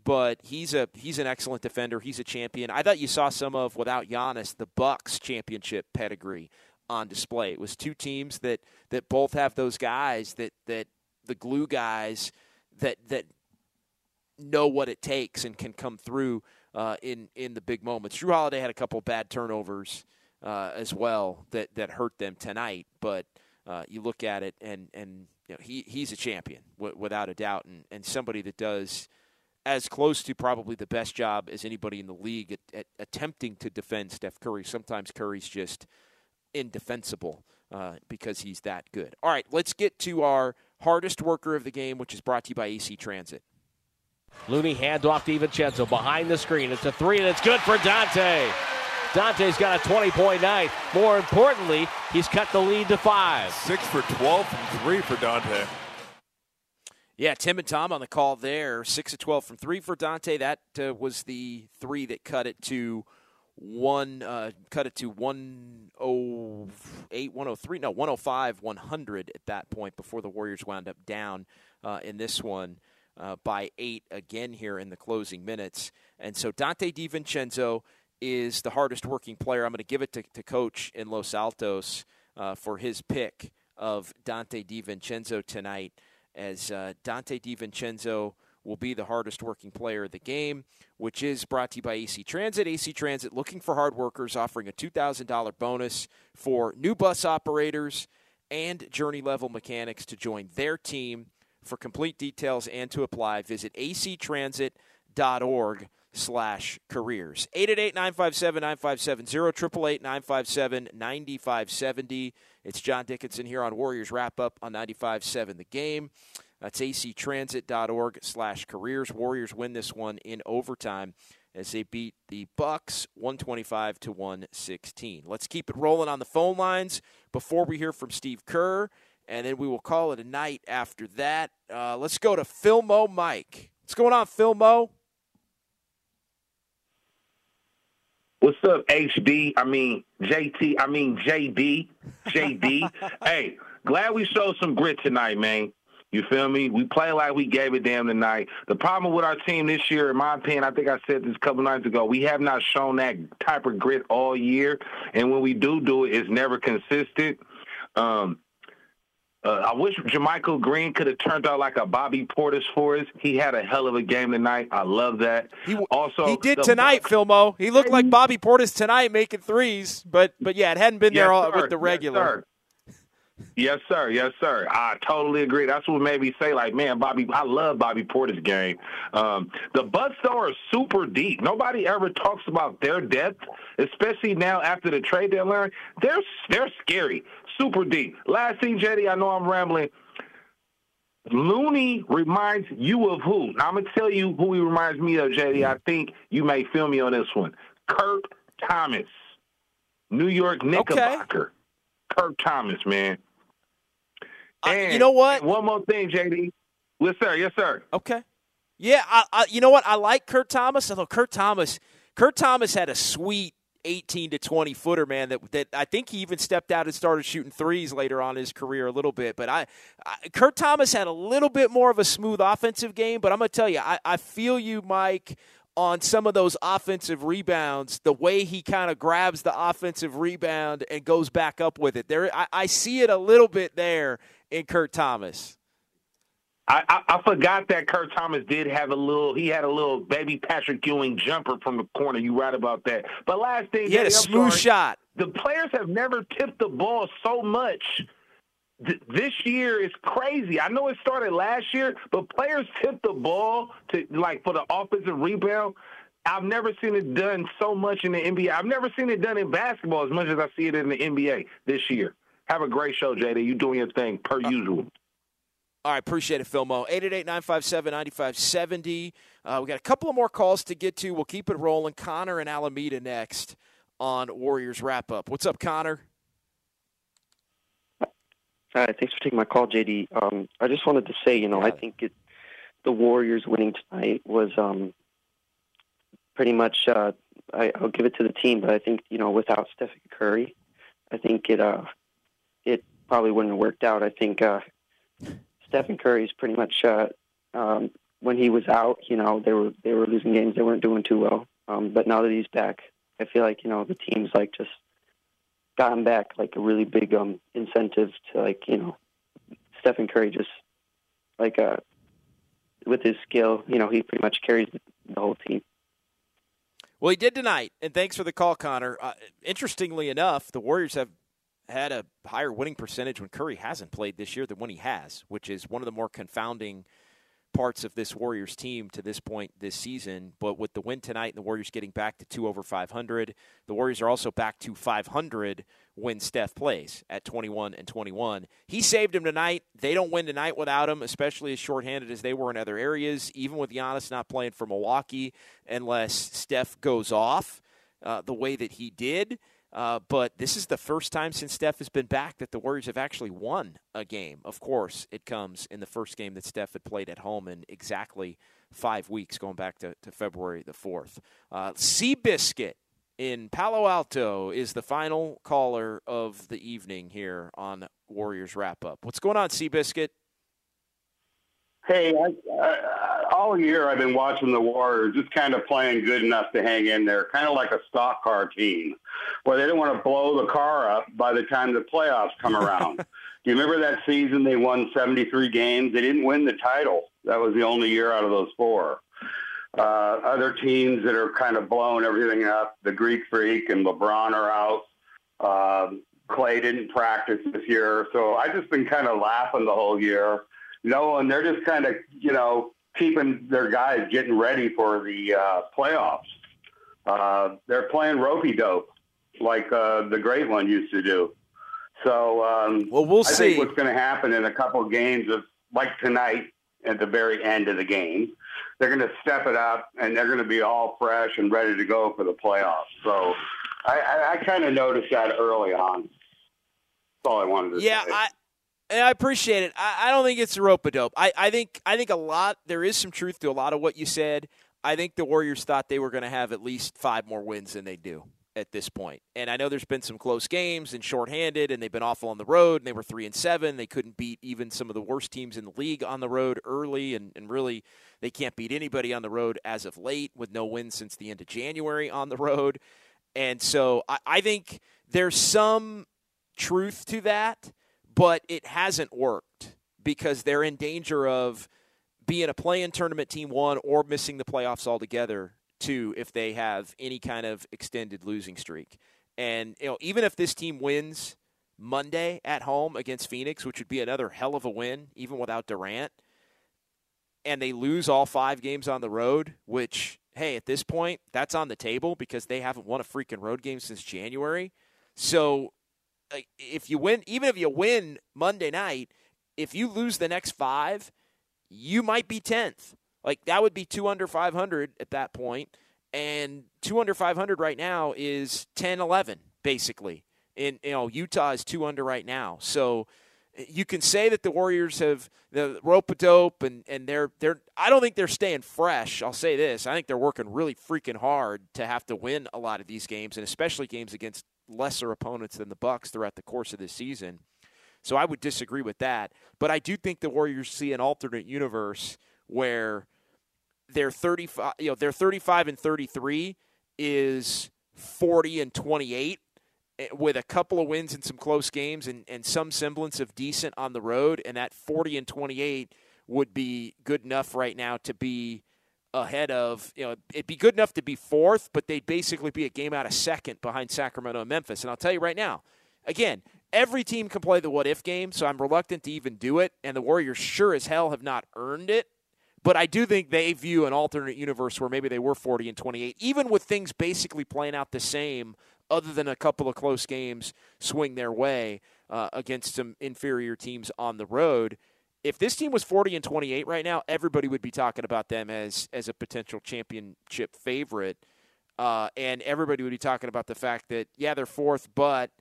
but he's a he's an excellent defender. He's a champion. I thought you saw some of without Giannis the Bucks championship pedigree on display. It was two teams that that both have those guys that that the glue guys that that know what it takes and can come through uh, in in the big moments. Jrue Holiday had a couple bad turnovers uh, as well that that hurt them tonight, but uh, you look at it and and you know, he he's a champion w- without a doubt, and and somebody that does as close to probably the best job as anybody in the league at, at attempting to defend Steph Curry. Sometimes Curry's just indefensible uh, because he's that good. All right, let's get to our hardest worker of the game, which is brought to you by AC Transit. Looney handoff to Vincenzo behind the screen. It's a three, and it's good for Donte. Donte's got a 20 point night. More importantly, he's cut the lead to five. Six for 12 from three for Donte. Yeah, Tim and Tom on the call there. Six of twelve from three for Donte. That uh, was the three that cut it to one. Uh, cut it to one oh eight, one oh three. No, 105 100 at that point before the Warriors wound up down uh, in this one uh, by eight again here in the closing minutes. And so Donte DiVincenzo is the hardest working player. I'm going to give it to, to Coach in Los Altos uh, for his pick of Donte DiVincenzo tonight as uh, Donte DiVincenzo will be the hardest working player of the game, which is brought to you by AC Transit. AC Transit looking for hard workers, offering a $2,000 bonus for new bus operators and journey level mechanics to join their team. For complete details and to apply, visit actransit.org slash careers. 888-957-9570, 888-957-9570. It's John Dickinson here on Warriors Wrap Up on 95.7 The Game. That's actransit.org slash careers. Warriors win this one in overtime as they beat the Bucks 125 to 116. Let's keep it rolling on the phone lines before we hear from Steve Kerr, and then we will call it a night after that. Uh, let's go to Philmo Mike. What's going on, Philmo? What's up, HB? I mean JT. I mean JD. JD. hey, glad we showed some grit tonight, man. You feel me? We play like we gave a damn tonight. The problem with our team this year, in my opinion, I think I said this a couple nights ago, we have not shown that type of grit all year. And when we do do it, it's never consistent. Um, uh, I wish JaMychal Green could have turned out like a Bobby Portis for us. He had a hell of a game tonight. I love that. He also he did tonight, Filmo. He looked like Bobby Portis tonight, making threes. But but yeah, it hadn't been yes, there all, sir. with the regular. Yes, Yes, sir. Yes, sir. I totally agree. That's what made me say, like, man, Bobby, I love Bobby Porter's game. Um, the Bucks though are super deep. Nobody ever talks about their depth, especially now after the trade deadline. They're they're scary, super deep. Last thing, JD, I know I'm rambling. Looney reminds you of who? Now, I'm gonna tell you who he reminds me of, JD. I think you may feel me on this one. Kurt Thomas, New York Knickerbocker. Okay. Kurt Thomas, man. And you know what? One more thing, JD. Yes, sir. Yes, sir. Okay. Yeah, I, I, you know what? I like Kurt Thomas. Although Kurt Thomas, Kurt Thomas had a sweet 18 to 20 footer, man. That that I think he even stepped out and started shooting threes later on in his career a little bit. But I, I Kurt Thomas had a little bit more of a smooth offensive game. But I'm gonna tell you, I, I feel you, Mike, on some of those offensive rebounds, the way he kind of grabs the offensive rebound and goes back up with it. There, I, I see it a little bit there in Kurt Thomas. I, I, I, forgot that Kurt Thomas did have a little. He had a little baby Patrick Ewing jumper from the corner. You right about that. But last thing, he had a smooth sorry, shot. The players have never tipped the ball so much. Th- this year is crazy. I know it started last year, but players tipped the ball to like for the offensive rebound. I've never seen it done so much in the NBA. I've never seen it done in basketball as much as I see it in the NBA this year. Have a great show, JD. You doing your thing per uh, usual. All right, appreciate it, Filmo. 888-957-9570. Uh, we got a couple of more calls to get to. We'll keep it rolling. Connor and Alameda next on Warriors Wrap Up. What's up, Connor? Hi, thanks for taking my call, JD. Um, I just wanted to say, you know, I think it, the Warriors winning tonight was um, pretty much. Uh, I, I'll give it to the team, but I think you know, without Stephen Curry, I think it uh, it probably wouldn't have worked out. I think uh, Stephen Curry's pretty much uh, um, when he was out, you know, they were they were losing games. They weren't doing too well. Um, but now that he's back, I feel like you know the team's like just gotten back like a really big um incentive to like you know Stephen Curry just like uh with his skill, you know, he pretty much carries the whole team. Well, he did tonight, and thanks for the call, Connor. Uh, interestingly enough, the Warriors have had a higher winning percentage when Curry hasn't played this year than when he has, which is one of the more confounding parts of this Warriors team to this point this season. But with the win tonight and the Warriors getting back to two over 500, the Warriors are also back to 500 when Steph plays at 21 and 21. He saved him tonight. They don't win tonight without him, especially as shorthanded as they were in other areas, even with Giannis not playing for Milwaukee, unless Steph goes off uh, the way that he did. Uh, but this is the first time since Steph has been back that the Warriors have actually won a game. Of course, it comes in the first game that Steph had played at home in exactly five weeks, going back to, to February the 4th. Uh, Seabiscuit in Palo Alto is the final caller of the evening here on Warriors Wrap Up. What's going on, Seabiscuit? Hey, I, I, all year I've been watching the Warriors, just kind of playing good enough to hang in there, kind of like a stock car team, where they don't want to blow the car up by the time the playoffs come around. Do you remember that season they won 73 games? They didn't win the title. That was the only year out of those four. Uh, other teams that are kind of blowing everything up, the Greek Freak and LeBron are out. Uh, Klay didn't practice this year, so I've just been kind of laughing the whole year no, and they're just kind of you know keeping their guys getting ready for the uh, playoffs. Uh, they're playing ropey dope like uh, the great one used to do. So, um, well, we'll I see. what's going to happen in a couple of games of like tonight at the very end of the game, they're going to step it up and they're going to be all fresh and ready to go for the playoffs. So, I, I, I kind of noticed that early on. That's all I wanted to yeah, say. Yeah, I and I appreciate it. I, I don't think it's a rope a dope. I, I think I think a lot there is some truth to a lot of what you said. I think the Warriors thought they were going to have at least five more wins than they do. at this point. And I know there's been some close games and shorthanded, and they've been awful on the road. And they were three and seven. They couldn't beat even some of the worst teams in the league on the road early, and, and really they can't beat anybody on the road as of late with no wins since the end of January on the road. And so I, I think there's some truth to that, but it hasn't worked because they're in danger of being a play-in tournament team one or missing the playoffs altogether two if they have any kind of extended losing streak. And you know, even if this team wins Monday at home against Phoenix, which would be another hell of a win, even without Durant, and they lose all five games on the road, which hey, at this point, that's on the table because they haven't won a freaking road game since January. So if you win, even if you win Monday night, if you lose the next five, you might be 10th. Like that would be two under 500 at that point, and two under 500 right now is 10 11 basically. In you know Utah is two under right now, so you can say that the Warriors have the rope a dope and, and they're they're I don't think they're staying fresh. I'll say this. I think they're working really freaking hard to have to win a lot of these games and especially games against lesser opponents than the Bucks throughout the course of this season. So I would disagree with that. But I do think the Warriors see an alternate universe where their 35 you know their 35 and 33 is 40 and 28 eh, with a couple of wins and some close games and, and some semblance of decent on the road and that 40 and 28 would be good enough right now to be ahead of you know it'd be good enough to be fourth but they'd basically be a game out of second behind Sacramento and Memphis and I'll tell you right now again every team can play the what if game so I'm reluctant to even do it and the Warriors sure as hell have not earned it but I do think they view an alternate universe where maybe they were 40 and 28, even with things basically playing out the same, other than a couple of close games swing their way uh, against some inferior teams on the road. If this team was 40 and 28 right now, everybody would be talking about them as as a potential championship favorite, uh, and everybody would be talking about the fact that yeah they're fourth, but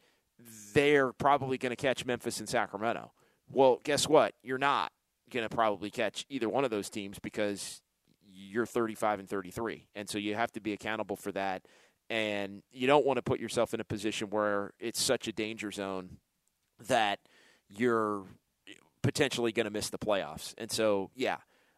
they're probably going to catch Memphis and Sacramento. Well, guess what? You're not going to probably catch either one of those teams because you're 35 and 33. And so you have to be accountable for that. And you don't want to put yourself in a position where it's such a danger zone that you're potentially going to miss the playoffs. And so, yeah,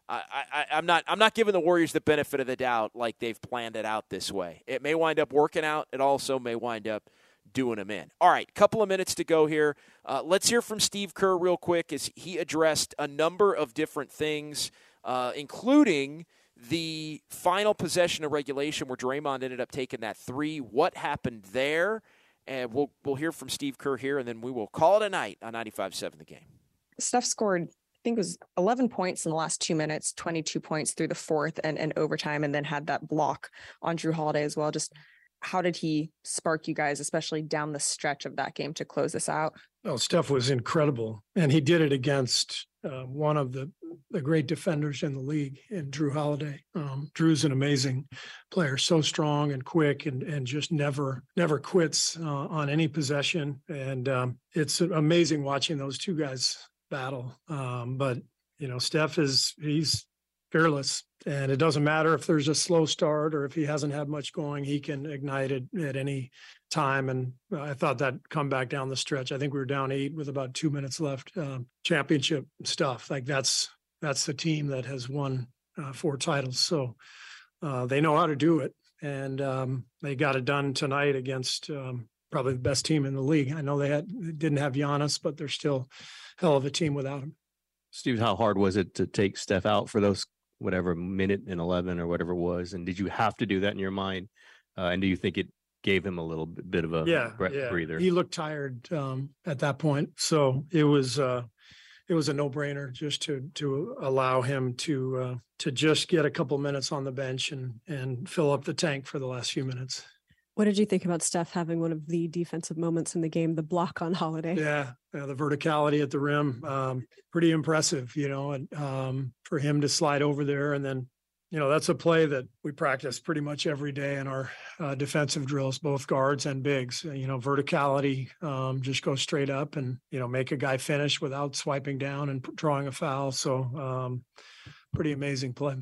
I, I, I'm not I'm not giving the Warriors the benefit of the doubt like they've planned it out this way. It may wind up working out. It also may wind up doing them in. All right, couple of minutes to go here. Uh, let's hear from Steve Kerr real quick as he addressed a number of different things, uh, including the final possession of regulation where Draymond ended up taking that three. What happened there? And we'll we'll hear from Steve Kerr here, and then we will call it a night on 95.7 The Game. Steph scored I think it was 11 points in the last two minutes, 22 points through the fourth and, and overtime, and then had that block on Jrue Holiday as well. Just how did he spark you guys, especially down the stretch of that game to close this out? Well, Steph was incredible, and he did it against uh, one of the, the great defenders in the league, in Jrue Holiday. Um, Jrue's an amazing player, so strong and quick, and and just never never quits uh, on any possession. And um, it's amazing watching those two guys battle. Um, but you know, Steph is he's fearless. And it doesn't matter if there's a slow start or if he hasn't had much going, he can ignite it at any time. And I thought that come back down the stretch. I think we were down eight with about two minutes left. Uh, championship stuff like that's that's the team that has won uh, four titles, so uh, they know how to do it, and um, they got it done tonight against um, probably the best team in the league. I know they had didn't have Giannis, but they're still hell of a team without him. Steve, how hard was it to take Steph out for those whatever minute and 11 or whatever it was? And did you have to do that in your mind? Uh, and do you think it gave him a little bit of a yeah, breath yeah. breather? He looked tired um, at that point. So it was uh, it was a no-brainer just to to allow him to uh, to just get a couple minutes on the bench and and fill up the tank for the last few minutes what did you think about Steph having one of the defensive moments in the game, the block on Holiday? Yeah, the verticality at the rim, um, pretty impressive. You know, and um, for him to slide over there and then, you know, that's a play that we practice pretty much every day in our uh, defensive drills, both guards and bigs. You know, verticality, um, just go straight up and you know make a guy finish without swiping down and drawing a foul. So, um, pretty amazing play.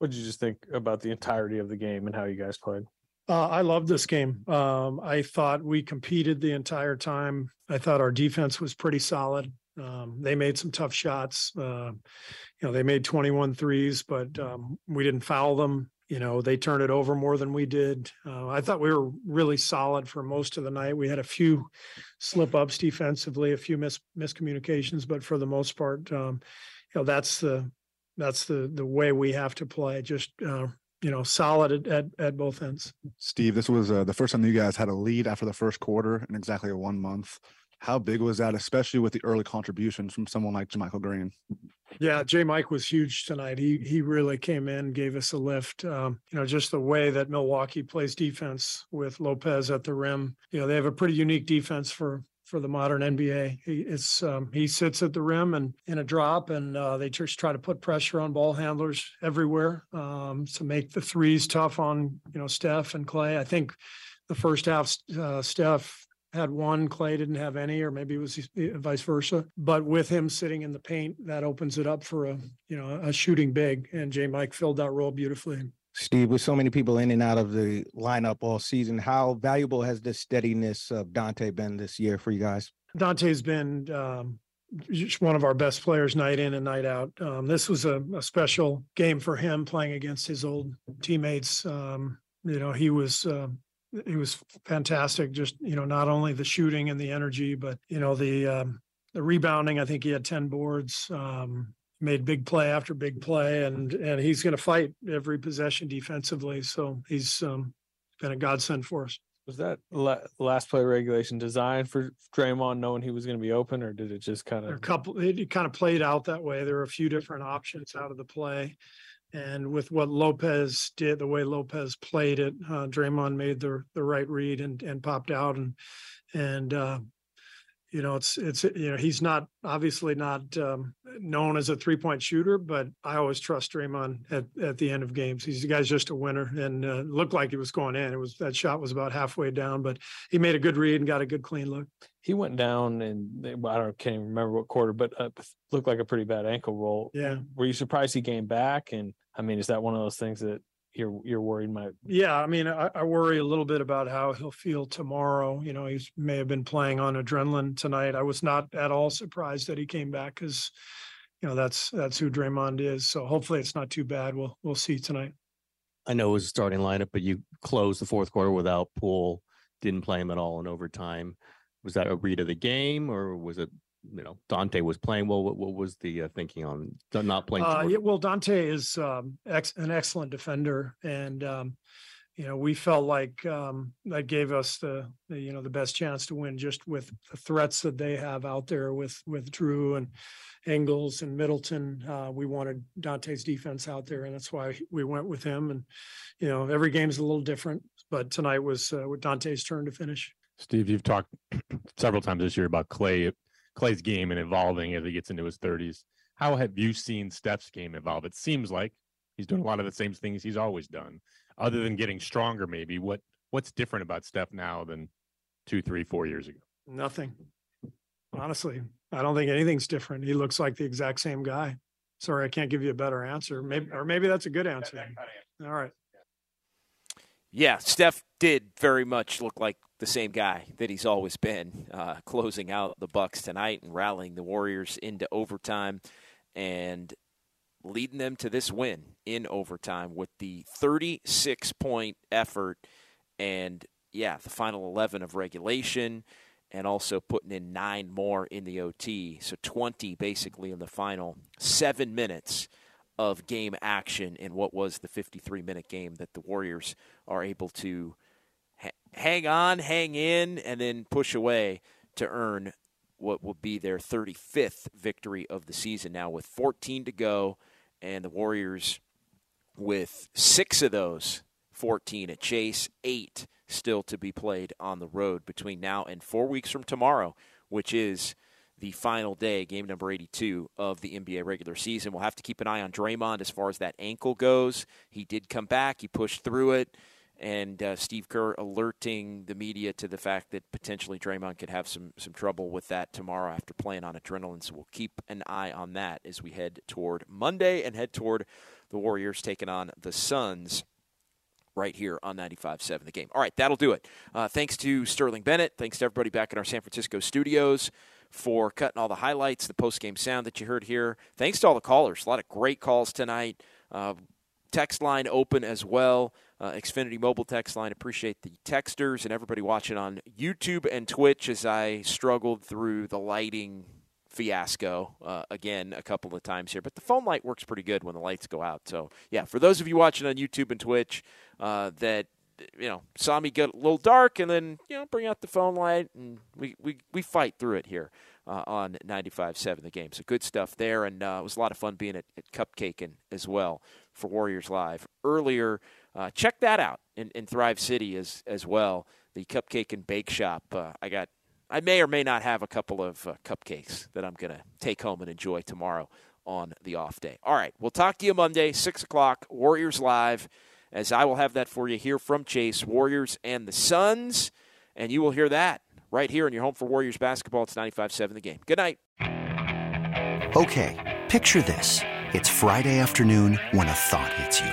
What did you just think about the entirety of the game and how you guys played? Uh, I love this game. Um, I thought we competed the entire time. I thought our defense was pretty solid. Um, they made some tough shots. Uh, you know, they made 21 threes, but um, we didn't foul them. You know, they turned it over more than we did. Uh, I thought we were really solid for most of the night. We had a few slip ups defensively, a few mis- miscommunications, but for the most part, um, you know, that's the that's the the way we have to play. Just uh, you know, solid at, at, at both ends. Steve, this was uh, the first time you guys had a lead after the first quarter in exactly a one month. How big was that, especially with the early contributions from someone like JaMychal Green? Yeah, J. Mike was huge tonight. He he really came in, gave us a lift. Um, you know, just the way that Milwaukee plays defense with Lopez at the rim. You know, they have a pretty unique defense for for the modern NBA. He, um, he sits at the rim and in a drop, and uh, they just try to put pressure on ball handlers everywhere um, to make the threes tough on you know Steph and Klay. I think the first half, uh, Steph had one, Klay didn't have any, or maybe it was vice versa. But with him sitting in the paint, that opens it up for a you know a shooting big, and J. Mike filled that role beautifully. Steve, with so many people in and out of the lineup all season, how valuable has the steadiness of Donte been this year for you guys? Donte's been um, one of our best players night in and night out. Um, this was a, a, special game for him playing against his old teammates. Um, you know, he was uh, he was fantastic. Just you know, not only the shooting and the energy, but you know the um, the rebounding. I think he had ten boards. Um, made big play after big play, and and he's going to fight every possession defensively. So he's um, been a godsend for us. Was that la- last play regulation designed for Draymond, knowing he was going to be open, or did it just kind of? A couple, it kind of played out that way. There were a few different options out of the play, and with what Lopez did, the way Lopez played it, uh, Draymond made the the right read and and popped out, and and uh, you know, it's it's you know he's not obviously not um, known as a three point shooter, but I always trust Draymond at, at the end of games. He's the guy's just a winner, and uh, looked like he was going in. It was that shot was about halfway down, but he made a good read and got a good clean look. He went down, and I don't can't even remember what quarter, but uh, looked like a pretty bad ankle roll. Yeah, were you surprised he came back? And I mean, is that one of those things that you're you're worried might yeah i mean I, I, worry a little bit about how he'll feel tomorrow you know he may have been playing on adrenaline tonight. I was not at all surprised that he came back because you know that's that's who Draymond is so hopefully it's not too bad. We'll we'll see tonight. I know it was a starting lineup but you closed the fourth quarter without Poole didn't play him at all in overtime. Was that a read of the game or was it you know Donte was playing well. What, what was the uh, thinking on not playing? Uh, yeah, well, Donte is um, ex- an excellent defender, and um, you know we felt like um, that gave us the, the, you know the best chance to win just with the threats that they have out there with with Jrue and Ingles and Middleton. Uh, we wanted Donte's defense out there, and that's why we went with him. And you know every game's a little different, but tonight was uh, Donte's turn to finish. Steve, you've talked several times this year about Klay Klay's game and evolving as he gets into his 30s. How have you seen Steph's game evolve? It seems like he's doing a lot of the same things he's always done, other than getting stronger. Maybe what what's different about Steph now than two, three, four years ago? Nothing. Honestly, I don't think anything's different. He looks like the exact same guy. Sorry, I can't give you a better answer. Maybe, or maybe that's a good answer. All right. Yeah, Steph did very much look like the same guy that he's always been, uh, closing out the Bucks tonight and rallying the Warriors into overtime and leading them to this win in overtime with the 36 point effort and yeah, the final 11 of regulation and also putting in nine more in the OT. So 20 basically in the final 7 minutes of game action in what was the 53 minute game that the Warriors are able to hang on, hang in, and then push away to earn what will be their 35th victory of the season now with 14 to go and the Warriors with 6 of those 14 at Chase, 8 still to be played on the road between now and 4 weeks from tomorrow, which is the final day, game number 82 of the NBA regular season. We'll have to keep an eye on Draymond as far as that ankle goes. He did come back, he pushed through it, and uh, Steve Kerr alerting the media to the fact that potentially Draymond could have some, some trouble with that tomorrow after playing on adrenaline. So we'll keep an eye on that as we head toward Monday and head toward the Warriors taking on the Suns right here on 95.7 The Game. All right, that'll do it. Uh, thanks to Sterling Bennett. Thanks to everybody back in our San Francisco studios for cutting all the highlights, the post-game sound that you heard here. Thanks to all the callers. A lot of great calls tonight. Uh, text line open as well. Uh, Xfinity mobile text line. Appreciate the texters and everybody watching on YouTube and Twitch as I struggled through the lighting fiasco uh, again a couple of times here. But the phone light works pretty good when the lights go out. So yeah, for those of you watching on YouTube and Twitch uh, that you know saw me get a little dark and then you know bring out the phone light and we we, we fight through it here. Uh, on 95.7 the game. So good stuff there. And uh, it was a lot of fun being at, at Cupcaking as well for Warriors Live earlier. Uh, check that out in, in Thrive City as, as well. The Cupcake and Bake Shop. Uh, I got I may or may not have a couple of uh, cupcakes that I'm going to take home and enjoy tomorrow on the off day. All right, we'll talk to you Monday, 6 o'clock, Warriors Live, as I will have that for you here from Chase, Warriors and the Suns. And you will hear that right here in your home for Warriors basketball. It's 95-7 the game. Good night. Okay, picture this. It's Friday afternoon when a thought hits you.